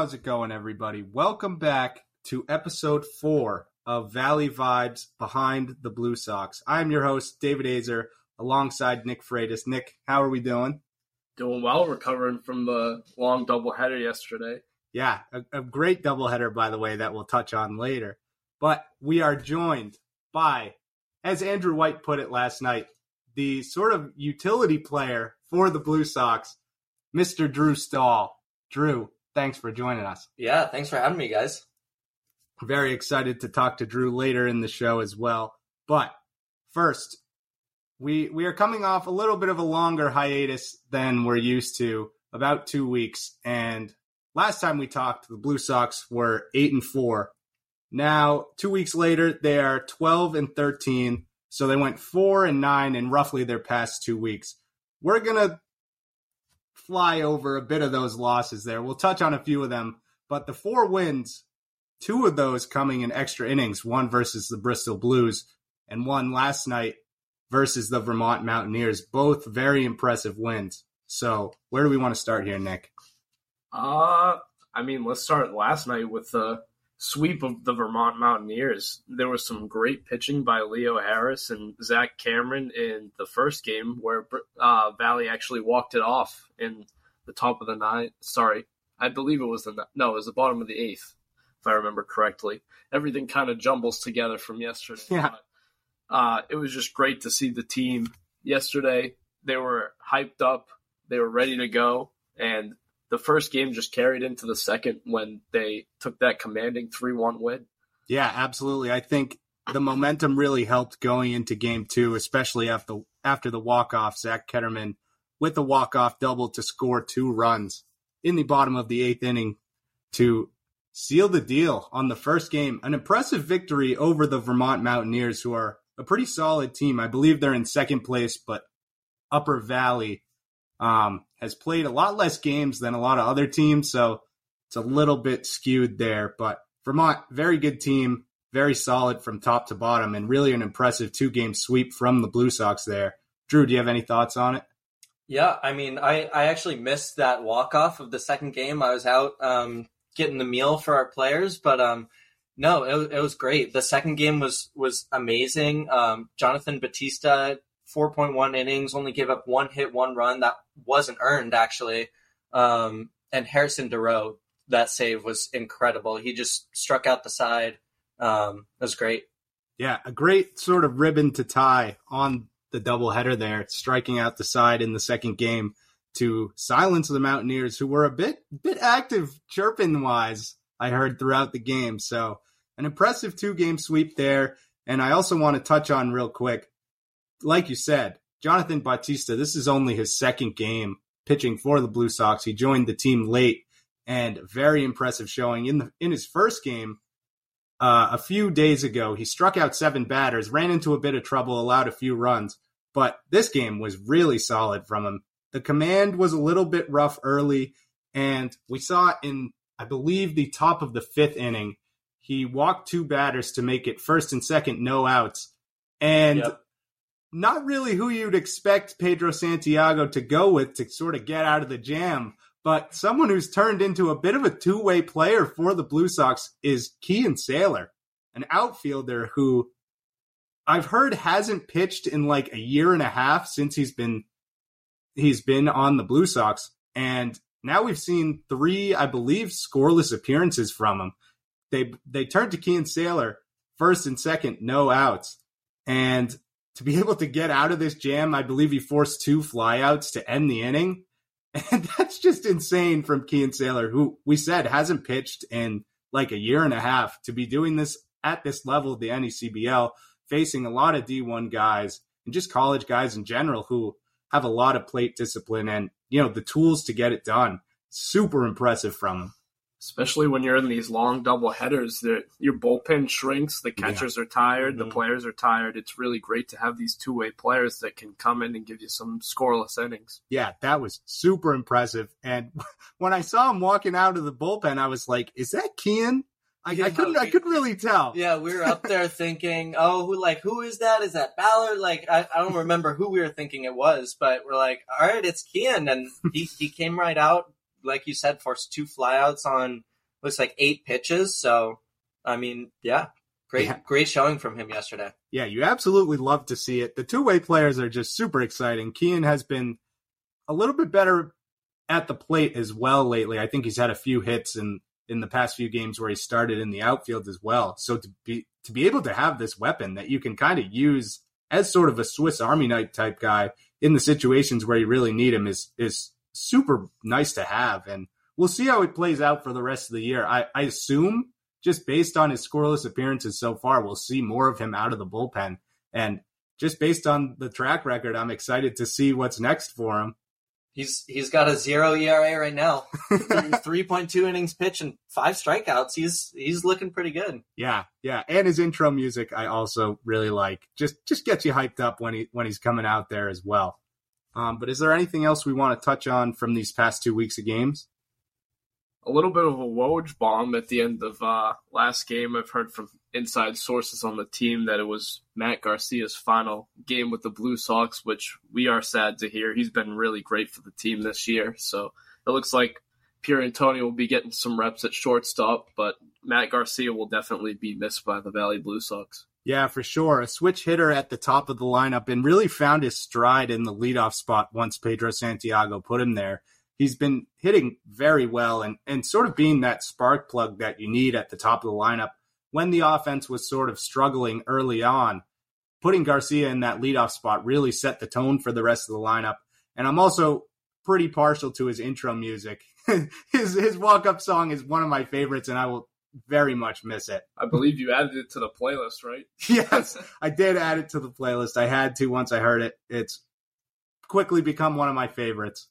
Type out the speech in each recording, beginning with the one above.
How's it going, everybody? Welcome back to episode four of Valley Vibes Behind the Blue Sox. I'm your host, David Azer, alongside Nick Freitas. Nick, how are we doing? Doing well, recovering from the long doubleheader yesterday. Yeah, a, a great doubleheader, by the way, that we'll touch on later. But we are joined by, as Andrew White put it last night, the sort of utility player for the Blue Sox, Mr. Drew Stahl. Drew, thanks for joining us. Yeah, thanks for having me, guys. Very excited to talk to Drew later in the show as well. But first, we we are coming off a little bit of a longer hiatus than we're used to, about two weeks. And last time we talked, the Blue Sox were eight and four. Now, two weeks later, they are twelve and thirteen. So they went four and nine in roughly their past two weeks. We're gonna fly over a bit of those losses there. We'll touch on a few of them, but the four wins, two of those coming in extra innings, one versus the Bristol Blues and one last night versus the Vermont Mountaineers, both very impressive wins. So, where do we want to start here, Nick? Uh, I mean, let's start last night with the sweep of the Vermont Mountaineers. There was some great pitching by Leo Harris and Zach Cameron in the first game, where uh, Valley actually walked it off in the top of the ninth. Sorry, I believe it was the no, it was the bottom of the eighth, if I remember correctly. Everything kind of jumbles together from yesterday. Yeah. But, uh, it was just great to see the team yesterday. They were hyped up. They were ready to go, and the first game just carried into the second when they took that commanding 3-1 win. Yeah, absolutely. I think the momentum really helped going into game two, especially after after the walk off. Zach Ketterman with the walk off double to score two runs in the bottom of the eighth inning to seal the deal on the first game. An impressive victory over the Vermont Mountaineers, who are a pretty solid team. I believe they're in second place, but Upper Valley um, has played a lot less games than a lot of other teams, so it's a little bit skewed there. But Vermont, very good team, very solid from top to bottom, and really an impressive two game sweep from the Blue Sox there. Drew, do you have any thoughts on it? Yeah, I mean, I, I actually missed that walk off of the second game. I was out um, getting the meal for our players, but um, no, it, it was great. The second game was was amazing. Um, Jonathan Batista, four point one innings, only gave up one hit, one run that wasn't earned actually. Um, and Harrison Dero, that save was incredible. He just struck out the side. Um, it was great. Yeah, a great sort of ribbon to tie on the doubleheader there, striking out the side in the second game to silence the Mountaineers, who were a bit bit active chirping wise. I heard throughout the game, so an impressive two game sweep there. And I also want to touch on real quick, like you said, Jonathan Batista. This is only his second game pitching for the Blue Sox. He joined the team late and very impressive showing in the in his first game. Uh, a few days ago, he struck out seven batters, ran into a bit of trouble, allowed a few runs, but this game was really solid from him. The command was a little bit rough early, and we saw in, I believe, the top of the fifth inning, he walked two batters to make it first and second, no outs. And Yep. Not really who you'd expect Pedro Santiago to go with to sort of get out of the jam. But someone who's turned into a bit of a two way player for the Blue Sox is Kean Saylor, an outfielder who I've heard hasn't pitched in like a year and a half since he's been he's been on the Blue Sox. And now we've seen three, I believe, scoreless appearances from him. They they turned to Kean Saylor first and second, no outs. And to be able to get out of this jam, I believe he forced two flyouts to end the inning. And that's just insane from Kean Saylor, who we said hasn't pitched in like a year and a half to be doing this at this level of the NECBL, facing a lot of D1 guys and just college guys in general who have a lot of plate discipline and, you know, the tools to get it done. Super impressive from him. Especially when you're in these long double headers, that your bullpen shrinks, the catchers are tired, the Mhm. players are tired. It's really great to have these two way players that can come in and give you some scoreless innings. Yeah, that was super impressive. And when I saw him walking out of the bullpen, I was like, is that Kean? I, I couldn't I couldn't really tell. Yeah, we were up there thinking, oh, who like who is that? Is that Ballard? Like I, I don't remember who we were thinking it was, but we're like, all right, it's Kian, and he he came right out, like you said, forced two flyouts on looks like eight pitches. So, I mean, yeah, great, Yeah. great showing from him yesterday. Yeah, you absolutely love to see it. The two way players are just super exciting. Kean has been a little bit better at the plate as well lately. I think he's had a few hits in in the past few games where he started in the outfield as well. So to be to be able to have this weapon that you can kind of use as sort of a Swiss Army knife type guy in the situations where you really need him is is super nice to have. And we'll see how it plays out for the rest of the year. I, I assume just based on his scoreless appearances so far, we'll see more of him out of the bullpen. And just based on the track record, I'm excited to see what's next for him. He's he's got a zero ERA right now, three point two innings pitch and five strikeouts. He's he's looking pretty good. Yeah, yeah, and his intro music I also really like. Just just gets you hyped up when he when he's coming out there as well. Um, but is there anything else we want to touch on from these past two weeks of games? a little bit of a Woj bomb at the end of uh, last game. I've heard from inside sources on the team that it was Matt Garcia's final game with the Blue Sox, which we are sad to hear. He's been really great for the team this year. So it looks like Pierantoni will be getting some reps at shortstop, but Matt Garcia will definitely be missed by the Valley Blue Sox. Yeah, for sure. A switch hitter at the top of the lineup and really found his stride in the leadoff spot once Pedro Santiago put him there. He's been hitting very well and, and sort of being that spark plug that you need at the top of the lineup when the offense was sort of struggling early on. Putting Garcia in that leadoff spot really set the tone for the rest of the lineup. And I'm also pretty partial to his intro music. his his walk up song is one of my favorites, and I will very much miss it. I believe you added it to the playlist, right? yes, I did add it to the playlist. I had to once I heard it. It's quickly become one of my favorites.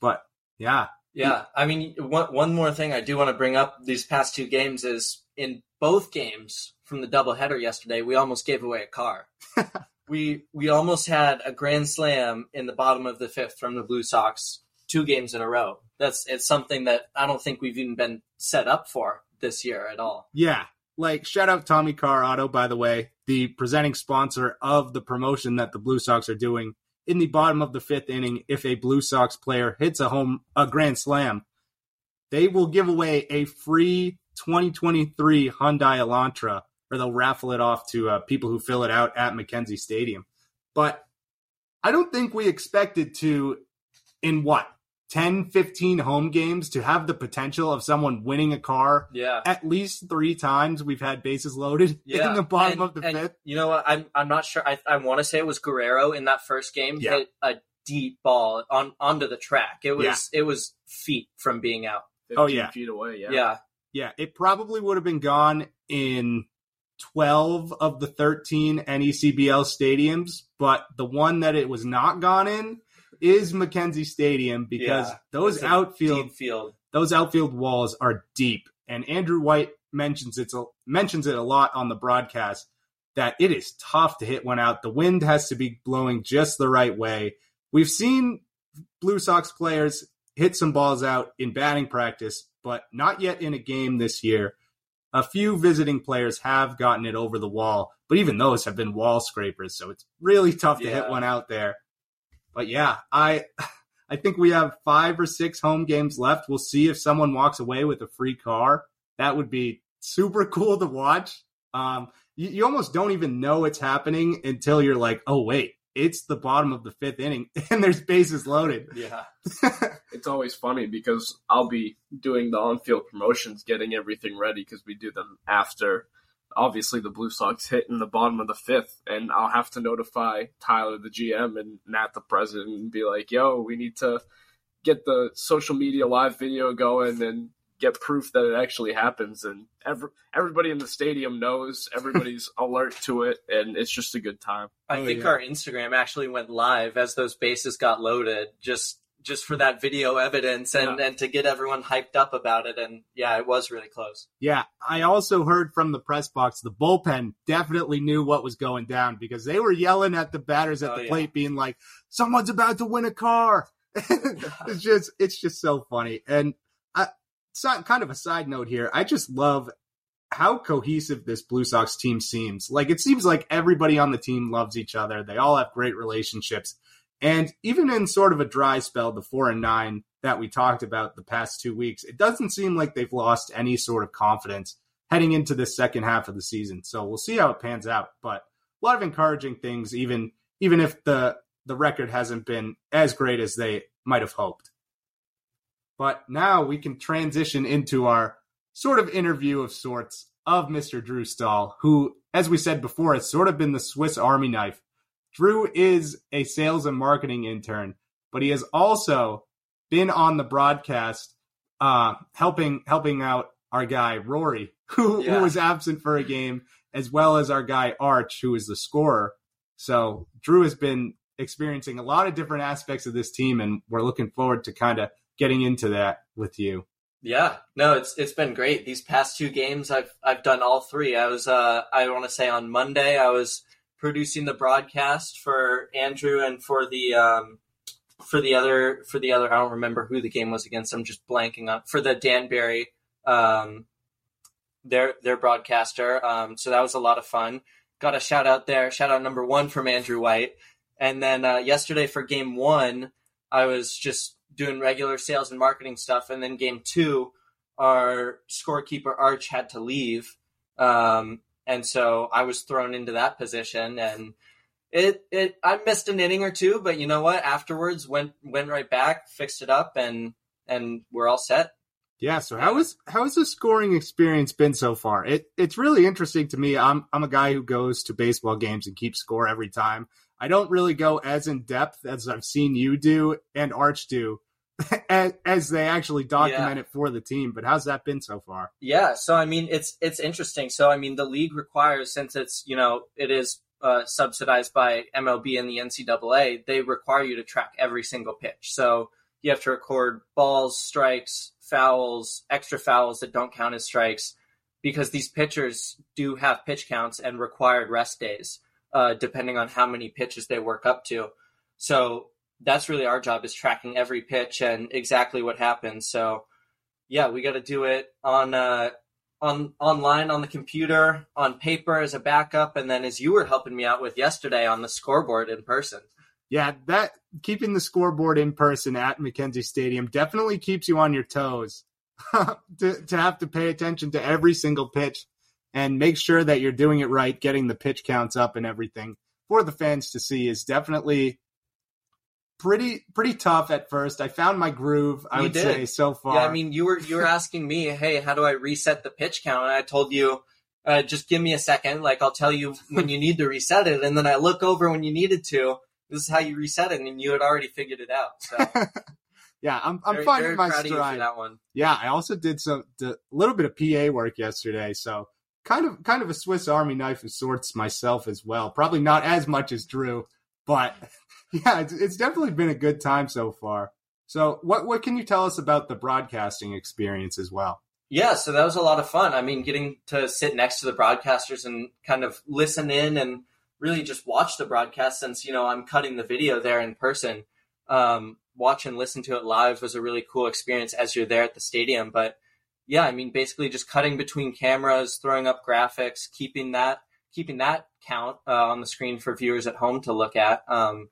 But yeah, Yeah, I mean, one one more thing I do want to bring up these past two games is in both games from the doubleheader yesterday, we almost gave away a car. we we almost had a grand slam in the bottom of the fifth from the Blue Sox two games in a row. That's it's something that I don't think we've even been set up for this year at all. yeah. Like shout out Tommy Carr Auto, by the way, the presenting sponsor of the promotion that the Blue Sox are doing. In the bottom of the fifth inning, if a Blue Sox player hits a home a grand slam, they will give away a free 2023 Hyundai Elantra, or they'll raffle it off to uh, people who fill it out at Mackenzie Stadium. But I don't think we expected to, in what, 10, 15 home games, to have the potential of someone winning a car Yeah. at least three times. We've had bases loaded Yeah, in the bottom and- of the and fifth. You know what? I'm I'm not sure. I I want to say it was Guerrero in that first game Yeah. hit a deep ball on onto the track. It was Yeah. it was feet from being out. 15 Oh, yeah. feet away, yeah. Yeah. Yeah, it probably would have been gone in 12 of the 13 NECBL stadiums, but the one that it was not gone in is Mackenzie Stadium because Yeah, those outfield field. those outfield walls are deep. And Andrew White mentions it's a, mentions it a lot on the broadcast that it is tough to hit one out. The wind has to be blowing just the right way. We've seen Blue Sox players hit some balls out in batting practice, but not yet in a game this year. A few visiting players have gotten it over the wall, but even those have been wall scrapers, so it's really tough to hit one out there. But yeah, I I think we have five or six home games left. We'll see if someone walks away with a free car. That would be super cool to watch. Um, you, you almost don't even know it's happening until you're like, oh wait, it's the bottom of the fifth inning and there's bases loaded. Yeah. It's always funny because I'll be doing the on-field promotions, getting everything ready because we do them after. Obviously, the Blue Sox hit in the bottom of the fifth, and I'll have to notify Tyler, the GM, and Nat, the president, and be like, "Yo, we need to get the social media live video going and get proof that it actually happens." And every, everybody in the stadium knows, everybody's alert to it, and it's just a good time. I Oh, think yeah. our Instagram actually went live as those bases got loaded, just just for that video evidence and, and to get everyone hyped up about it. And yeah, it was really close. Yeah, I also heard from the press box the bullpen definitely knew what was going down because they were yelling at the batters at Oh, the yeah. plate, being like, "Someone's about to win a car." it's just, it's just so funny. And I, kind of a side note here, I just love how cohesive this Blue Sox team seems. Like it seems like everybody on the team loves each other. They all have great relationships. And even in sort of a dry spell, the four and nine that we talked about the past two weeks, it doesn't seem like they've lost any sort of confidence heading into the second half of the season. So we'll see how it pans out. But a lot of encouraging things, even even if the the record hasn't been as great as they might have hoped. But now we can transition into our sort of interview of sorts of Mr. Drew Stahl, who, as we said before, has sort of been the Swiss Army knife. Drew is a sales and marketing intern, but he has also been on the broadcast, uh, helping helping out our guy Rory, who, yeah. who was absent for a game, as well as our guy Arch, who is the scorer. So Drew has been experiencing a lot of different aspects of this team, and we're looking forward to kind of getting into that with you. Yeah, no, it's it's been great. These past two games, I've I've done all three. I was uh, I want to say on Monday, I was producing the broadcast for Andrew and for the um, for the other for the other. I don't remember who the game was against. I'm just blanking on for the Danbury um, their their broadcaster. Um, so that was a lot of fun. Got a shout out there. Shout out number one from Andrew White. And then uh, yesterday for game one, I was just doing regular sales and marketing stuff. And then game two, our scorekeeper Arch had to leave, um, and so I was thrown into that position. And it it I missed an inning or two, but you know what? Afterwards, went went right back, fixed it up, and and we're all set. Yeah. So how is how has the scoring experience been so far? It it's really interesting to me. I'm I'm a guy who goes to baseball games and keeps score every time. I don't really go as in depth as I've seen you do and Arch do. As, as, they actually document yeah. it for the team, but how's that been so far? Yeah, so I mean, it's it's interesting. So I mean, the league requires since it's you know it is uh, subsidized by MLB and the NCAA, they require you to track every single pitch. So you have to record balls, strikes, fouls, extra fouls that don't count as strikes, because these pitchers do have pitch counts and required rest days, uh, depending on how many pitches they work up to. So that's really our job is tracking every pitch and exactly what happens. So yeah, we got to do it on uh, on online on the computer, on paper as a backup, and then as you were helping me out with yesterday on the scoreboard in person. Yeah, that keeping the scoreboard in person at Mackenzie Stadium definitely keeps you on your toes to, to have to pay attention to every single pitch and make sure that you're doing it right, getting the pitch counts up and everything for the fans to see is definitely pretty pretty tough at first. I found my groove, I you would did. say so far. Yeah, I mean you were you were asking me, "Hey, how do I reset the pitch count?" And I told you uh, just give me a second. Like I'll tell you when you need to reset it, and then I look over when you needed to, this is how you reset it, and you had already figured it out. So. yeah, I'm I'm very, finding very my stride. that one. Yeah, I also did some a little bit of PA work yesterday, so kind of kind of a Swiss Army knife of sorts myself as well. Probably not as much as Drew, but yeah, it's, it's definitely been a good time so far. So, what what can you tell us about the broadcasting experience as well? Yeah, so that was a lot of fun. I mean, getting to sit next to the broadcasters and kind of listen in and really just watch the broadcast since you know I'm cutting the video there in person. Um, watch and listen to it live was a really cool experience as you're there at the stadium. But yeah, I mean, basically just cutting between cameras, throwing up graphics, keeping that keeping that count uh, on the screen for viewers at home to look at. Um,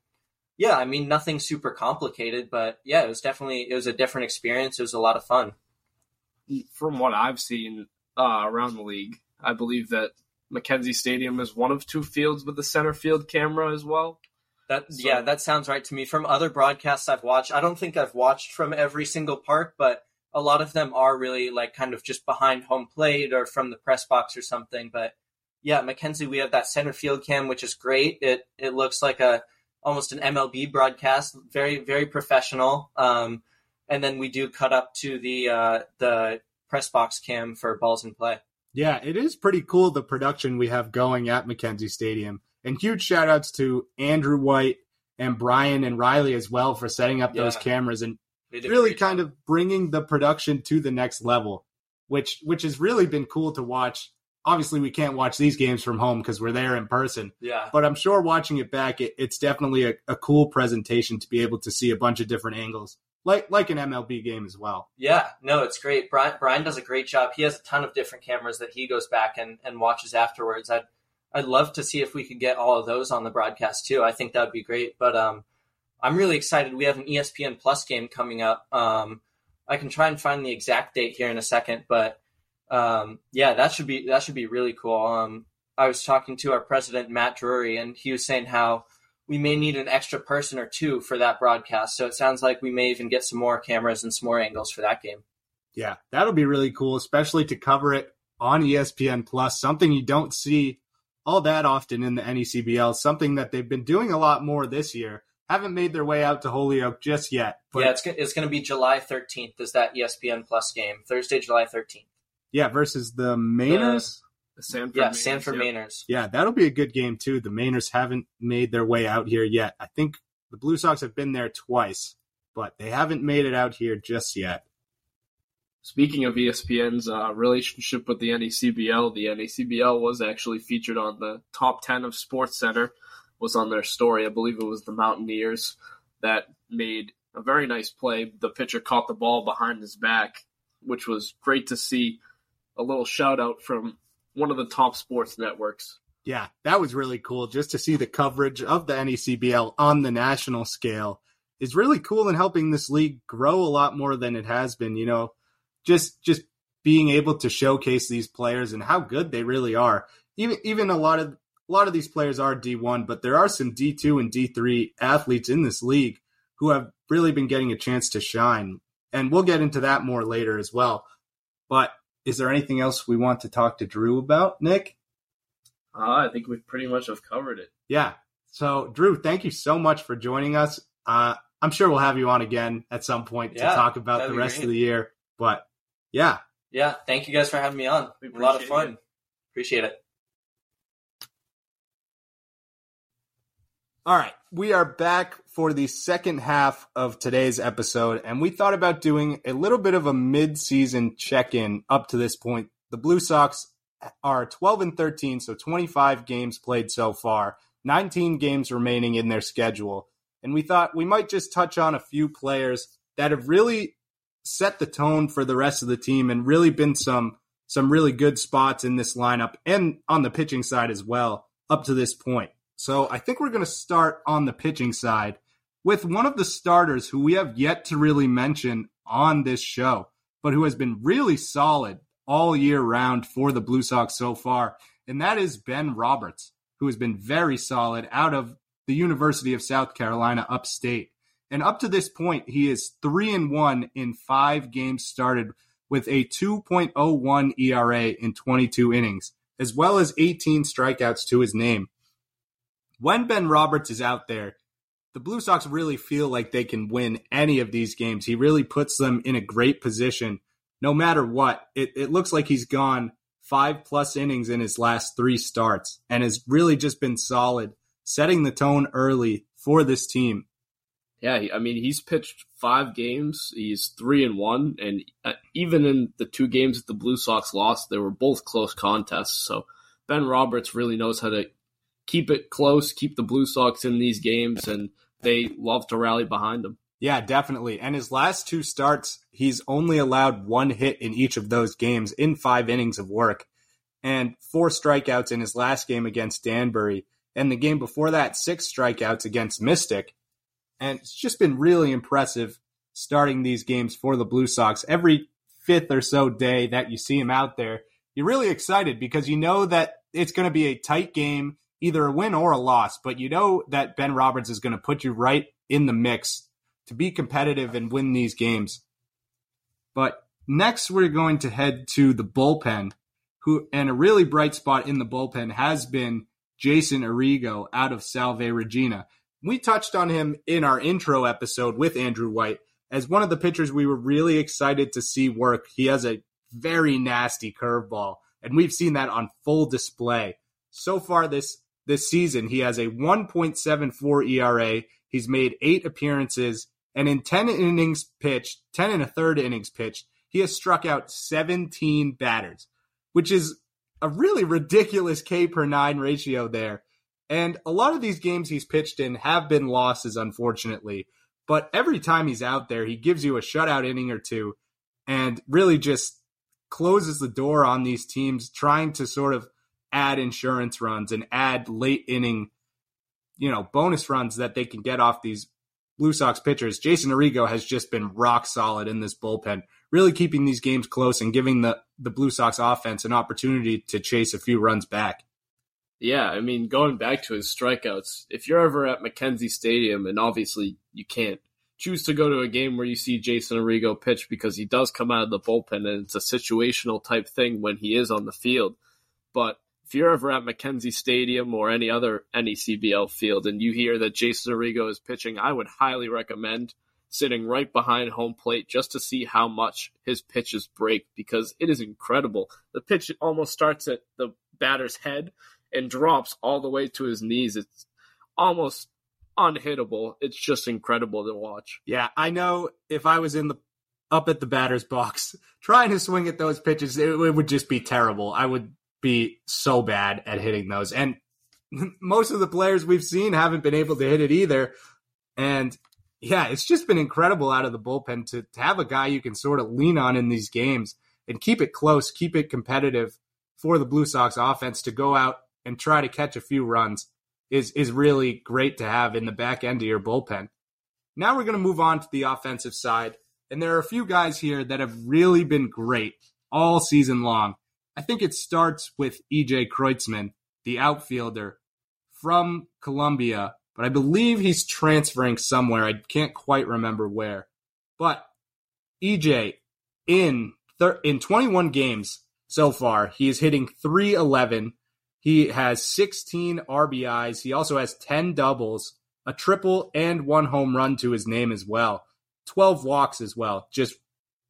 yeah, I mean, nothing super complicated, but yeah, it was definitely it was a different experience. It was a lot of fun. From what I've seen uh, around the league, I believe that Mackenzie Stadium is one of two fields with the center field camera as well. That so. yeah, that sounds right to me. From other broadcasts I've watched, I don't think I've watched from every single part, but a lot of them are really like kind of just behind home plate or from the press box or something. But yeah, Mackenzie, we have that center field cam, which is great. It it looks like a almost an MLB broadcast, very very professional. Um, and then we do cut up to the uh, the press box cam for balls in play. Yeah, it is pretty cool the production we have going at Mackenzie Stadium. And huge shout outs to Andrew White and Brian and Riley as well for setting up yeah. those cameras and really kind of bringing the production to the next level, which which has really been cool to watch. Obviously, we can't watch these games from home because we're there in person. Yeah. But I'm sure watching it back, it, it's definitely a, a cool presentation to be able to see a bunch of different angles like like an MLB game as well. Yeah, no, it's great. Brian Brian does a great job. He has a ton of different cameras that he goes back and, and watches afterwards. I'd I'd love to see if we could get all of those on the broadcast too. I think that would be great. But um, I'm really excited. We have an ESPN Plus game coming up. Um, I can try and find the exact date here in a second, but um, yeah, that should be that should be really cool. Um, I was talking to our president Matt Drury, and he was saying how we may need an extra person or two for that broadcast. So it sounds like we may even get some more cameras and some more angles for that game. Yeah, that'll be really cool, especially to cover it on ESPN Plus, something you don't see all that often in the NECBL, something that they've been doing a lot more this year. Haven't made their way out to Holyoke just yet. But yeah, it's, it's going to be July 13th is that ESPN Plus game, Thursday, July 13th. Yeah, versus the Mainers. The Sanford yeah, Mainers, Sanford yep. Mainers. Yeah, that'll be a good game too. The Mainers haven't made their way out here yet. I think the Blue Sox have been there twice, but they haven't made it out here just yet. Speaking of ESPN's uh, relationship with the NECBL, the NECBL was actually featured on the top 10 of SportsCenter, was on their story. I believe it was the Mountaineers that made a very nice play. The pitcher caught the ball behind his back, which was great to see. A little shout out from one of the top sports networks. Yeah, that was really cool. Just to see the coverage of the NECBL on the national scale is really cool in helping this league grow a lot more than it has been. You know, just just being able to showcase these players and how good they really are. Even even a lot of a lot of these players are D1, but there are some D2 and D3 athletes in this league who have really been getting a chance to shine. And we'll get into that more later as well. But is there anything else we want to talk to Drew about, Nick? Uh, I think we pretty much have covered it. Yeah. So, Drew, thank you so much for joining us. Uh, I'm sure we'll have you on again at some point Yeah, to talk about the rest great. of the year. But yeah, Yeah, thank you guys for having me on. A lot of fun. it. Appreciate it. All right, we are back for the second half of today's episode, and we thought about doing a little bit of a mid-season check-in up to this point. The Blue Sox are 12 and 13, so 25 games played so far, 19 games remaining in their schedule, and we thought we might just touch on a few players that have really set the tone for the rest of the team and really been some some really good spots in this lineup and on the pitching side as well up to this point. So I think we're going to start on the pitching side with one of the starters who we have yet to really mention on this show, but who has been really solid all year round for the Blue Sox so far, and that is Ben Roberts, who has been very solid out of the University of South Carolina upstate. And up to this point, he is 3 and 1 in 5 games started with a 2.01 ERA in 22 innings, as well as 18 strikeouts to his name when Ben Roberts is out there, the Blue Sox really feel like they can win any of these games. He really puts them in a great position no matter what. It, it looks like he's gone five plus innings in his last three starts and has really just been solid, setting the tone early for this team. Yeah, I mean he's pitched five games. He's three and one, and uh, even in the two games that the Blue Sox lost, they were both close contests. So Ben Roberts really knows how to keep it close, keep the Blue Sox in these games, and they love to rally behind him. Yeah, definitely. And his last two starts, he's only allowed one hit in each of those games in five innings of work and four strikeouts in his last game against Danbury. And the game before that, six strikeouts against Mystic. And it's just been really impressive starting these games for the Blue Sox. Every fifth or so day that you see him out there, you're really excited because you know that it's going to be a tight game, either a win or a loss. But you know that Ben Roberts is going to put you right in the mix to be competitive and win these games. But next, we're going to head to the bullpen, who and a really bright spot in the bullpen has been Jason Arrigo out of Salve Regina. We touched on him in our intro episode with Andrew White as one of the pitchers we were really excited to see work. He has a very nasty curveball, and we've seen that on full display. So far this this season, he has a 1.74 ERA. He's made eight appearances, and in 10 innings pitched, 10 and a third innings pitched, he has struck out 17 batters, which is a really ridiculous K per nine ratio there. And a lot of these games he's pitched in have been losses, unfortunately. But every time he's out there, he gives you a shutout inning or two and really just closes the door on these teams trying to sort of add insurance runs and add late inning, you know, bonus runs that they can get off these Blue Sox pitchers, Jason Arrigo has just been rock solid in this bullpen, really keeping these games close and giving the, the Blue Sox offense an opportunity to chase a few runs back. Yeah, I mean, going back to his strikeouts, if you're ever at Mackenzie Stadium, and obviously you can't choose to go to a game where you see Jason Arrigo pitch because he does come out of the bullpen and it's a situational type thing when he is on the field. But if you're ever at Mackenzie Stadium or any other NECBL field and you hear that Jason Arrigo is pitching, I would highly recommend sitting right behind home plate just to see how much his pitches break because it is incredible. The pitch almost starts at the batter's head and drops all the way to his knees. It's almost unhittable. It's just incredible to watch. Yeah, I know if I was in the up at the batter's box trying to swing at those pitches, it, it would just be terrible. I would be so bad at hitting those. And most of the players we've seen haven't been able to hit it either. And yeah, it's just been incredible out of the bullpen to, to have a guy you can sort of lean on in these games and keep it close, keep it competitive for the Blue Sox offense to go out and try to catch a few runs is is really great to have in the back end of your bullpen. Now we're going to move on to the offensive side, and there are a few guys here that have really been great all season long. I think it starts with EJ Kreutzmann, the outfielder from Columbia, but I believe he's transferring somewhere. I can't quite remember where. But EJ in thir- in 21 games so far, he is hitting 311 he has 16 RBIs. He also has 10 doubles, a triple, and one home run to his name as well. 12 walks as well. Just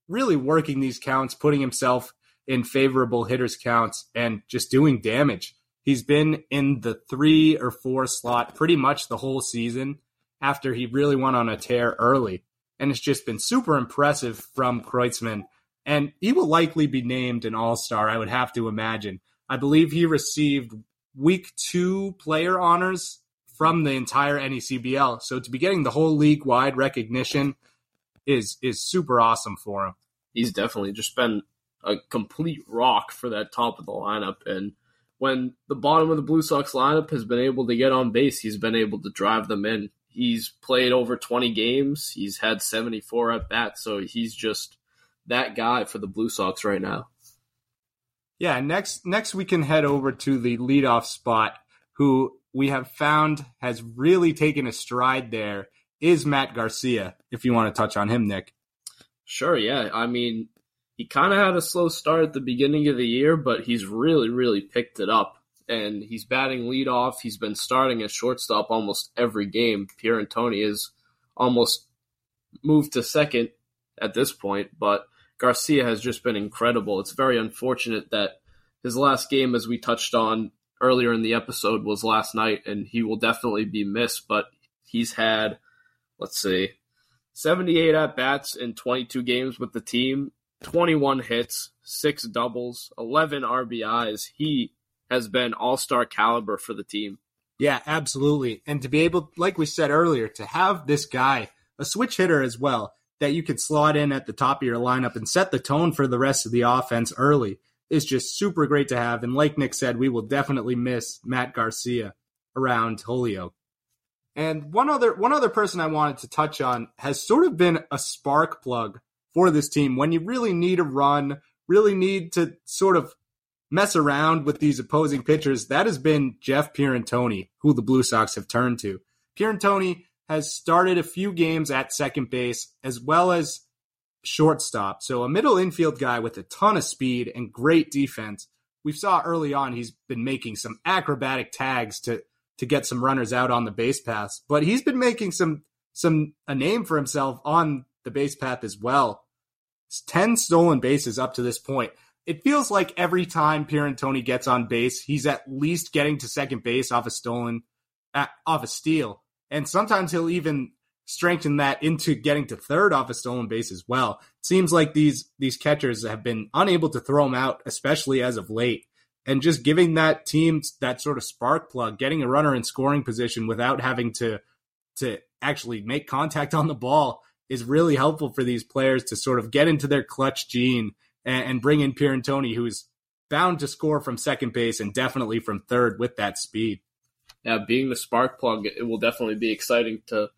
really working these counts, putting himself in favorable hitters' counts, and just doing damage. He's been in the three or four slot pretty much the whole season after he really went on a tear early. And it's just been super impressive from Kreutzmann. And he will likely be named an all star, I would have to imagine. I believe he received week two player honors from the entire NECBL. So to be getting the whole league wide recognition is is super awesome for him. He's definitely just been a complete rock for that top of the lineup. And when the bottom of the Blue Sox lineup has been able to get on base, he's been able to drive them in. He's played over 20 games. He's had 74 at bats. So he's just that guy for the Blue Sox right now. Yeah, next next we can head over to the leadoff spot, who we have found has really taken a stride there is Matt Garcia. If you want to touch on him, Nick. Sure. Yeah. I mean, he kind of had a slow start at the beginning of the year, but he's really, really picked it up. And he's batting leadoff. He's been starting at shortstop almost every game. Pierre Pierantoni is almost moved to second at this point, but Garcia has just been incredible. It's very unfortunate that his last game, as we touched on earlier in the episode, was last night, and he will definitely be missed. But he's had, let's see, 78 at bats in 22 games with the team, 21 hits, six doubles, 11 RBIs. He has been all star caliber for the team. Yeah, absolutely. And to be able, like we said earlier, to have this guy, a switch hitter as well, that you could slot in at the top of your lineup and set the tone for the rest of the offense early is just super great to have. And like Nick said, we will definitely miss Matt Garcia around Holyoke. And one other one other person I wanted to touch on has sort of been a spark plug for this team when you really need a run, really need to sort of mess around with these opposing pitchers. That has been Jeff Pierantoni, who the Blue Sox have turned to. Pierantoni has started a few games at second base as well as shortstop. So a middle infield guy with a ton of speed and great defense. We saw early on he's been making some acrobatic tags to to get some runners out on the base paths, but he's been making some some a name for himself on the base path as well. It's 10 stolen bases up to this point. It feels like every time Pierantoni gets on base, he's at least getting to second base off a stolen uh, off a steal and sometimes he'll even strengthen that into getting to third off a stolen base as well. It seems like these these catchers have been unable to throw him out, especially as of late. And just giving that team that sort of spark plug, getting a runner in scoring position without having to to actually make contact on the ball is really helpful for these players to sort of get into their clutch gene and, and bring in Pierantoni, who's bound to score from second base and definitely from third with that speed yeah, being the spark plug, it will definitely be exciting to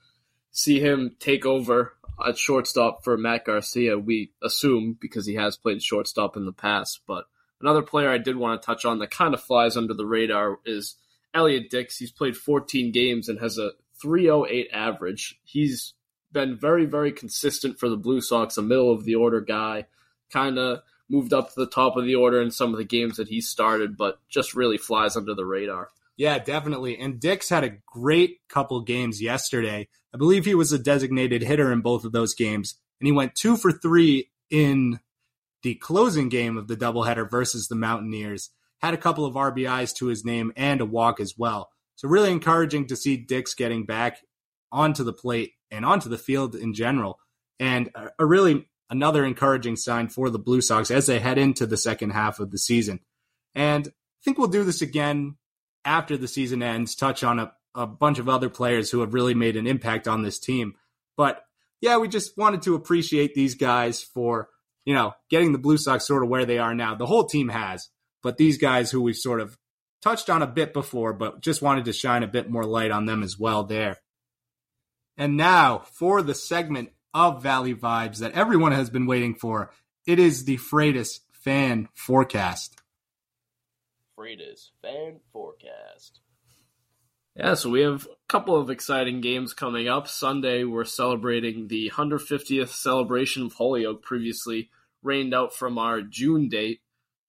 see him take over at shortstop for Matt Garcia. We assume because he has played shortstop in the past. But another player I did want to touch on that kind of flies under the radar is Elliot Dix. He's played 14 games and has a 308 average. He's been very, very consistent for the Blue Sox, a middle of the order guy. Kind of moved up to the top of the order in some of the games that he started, but just really flies under the radar. Yeah, definitely. And Dix had a great couple games yesterday. I believe he was a designated hitter in both of those games, and he went two for three in the closing game of the doubleheader versus the Mountaineers. Had a couple of RBIs to his name and a walk as well. So really encouraging to see Dix getting back onto the plate and onto the field in general. And a really another encouraging sign for the Blue Sox as they head into the second half of the season. And I think we'll do this again after the season ends, touch on a, a bunch of other players who have really made an impact on this team. But yeah, we just wanted to appreciate these guys for, you know, getting the Blue Sox sort of where they are now. The whole team has, but these guys who we've sort of touched on a bit before, but just wanted to shine a bit more light on them as well there. And now for the segment of Valley Vibes that everyone has been waiting for, it is the Freitas fan forecast. Freitas fan forecast. Yeah, so we have a couple of exciting games coming up. Sunday, we're celebrating the 150th celebration of Holyoke, previously rained out from our June date.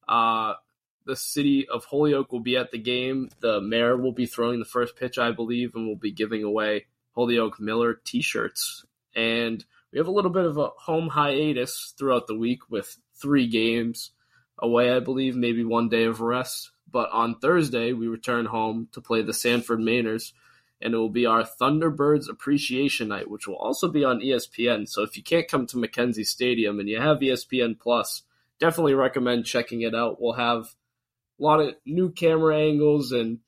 Uh, the city of Holyoke will be at the game. The mayor will be throwing the first pitch, I believe, and will be giving away Holyoke Miller t shirts. And we have a little bit of a home hiatus throughout the week with three games away, I believe, maybe one day of rest. But on Thursday, we return home to play the Sanford Mainers, and it will be our Thunderbirds Appreciation Night, which will also be on ESPN. So if you can't come to Mackenzie Stadium and you have ESPN Plus, definitely recommend checking it out. We'll have a lot of new camera angles and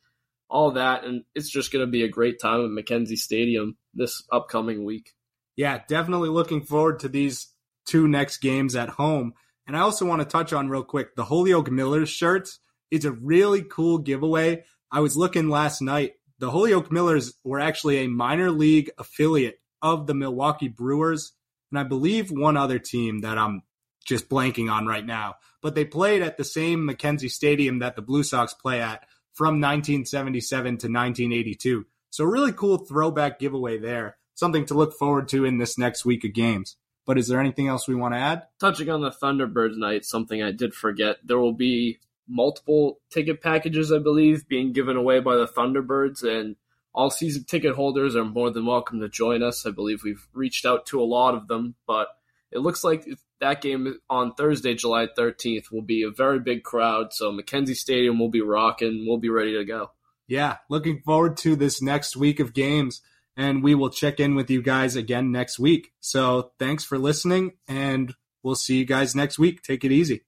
all that. And it's just going to be a great time at Mackenzie Stadium this upcoming week. Yeah, definitely looking forward to these two next games at home. And I also want to touch on real quick the Holyoke Millers shirts. It's a really cool giveaway. I was looking last night. The Holyoke Millers were actually a minor league affiliate of the Milwaukee Brewers, and I believe one other team that I'm just blanking on right now. But they played at the same Mackenzie Stadium that the Blue Sox play at from 1977 to 1982. So really cool throwback giveaway there. Something to look forward to in this next week of games. But is there anything else we want to add? Touching on the Thunderbirds night, something I did forget. There will be multiple ticket packages, I believe, being given away by the Thunderbirds, and all season ticket holders are more than welcome to join us. I believe we've reached out to a lot of them, but it looks like that game on Thursday, July 13th, will be a very big crowd. So Mackenzie Stadium will be rocking. We'll be ready to go. Yeah, looking forward to this next week of games, and we will check in with you guys again next week. So thanks for listening, and we'll see you guys next week. Take it easy.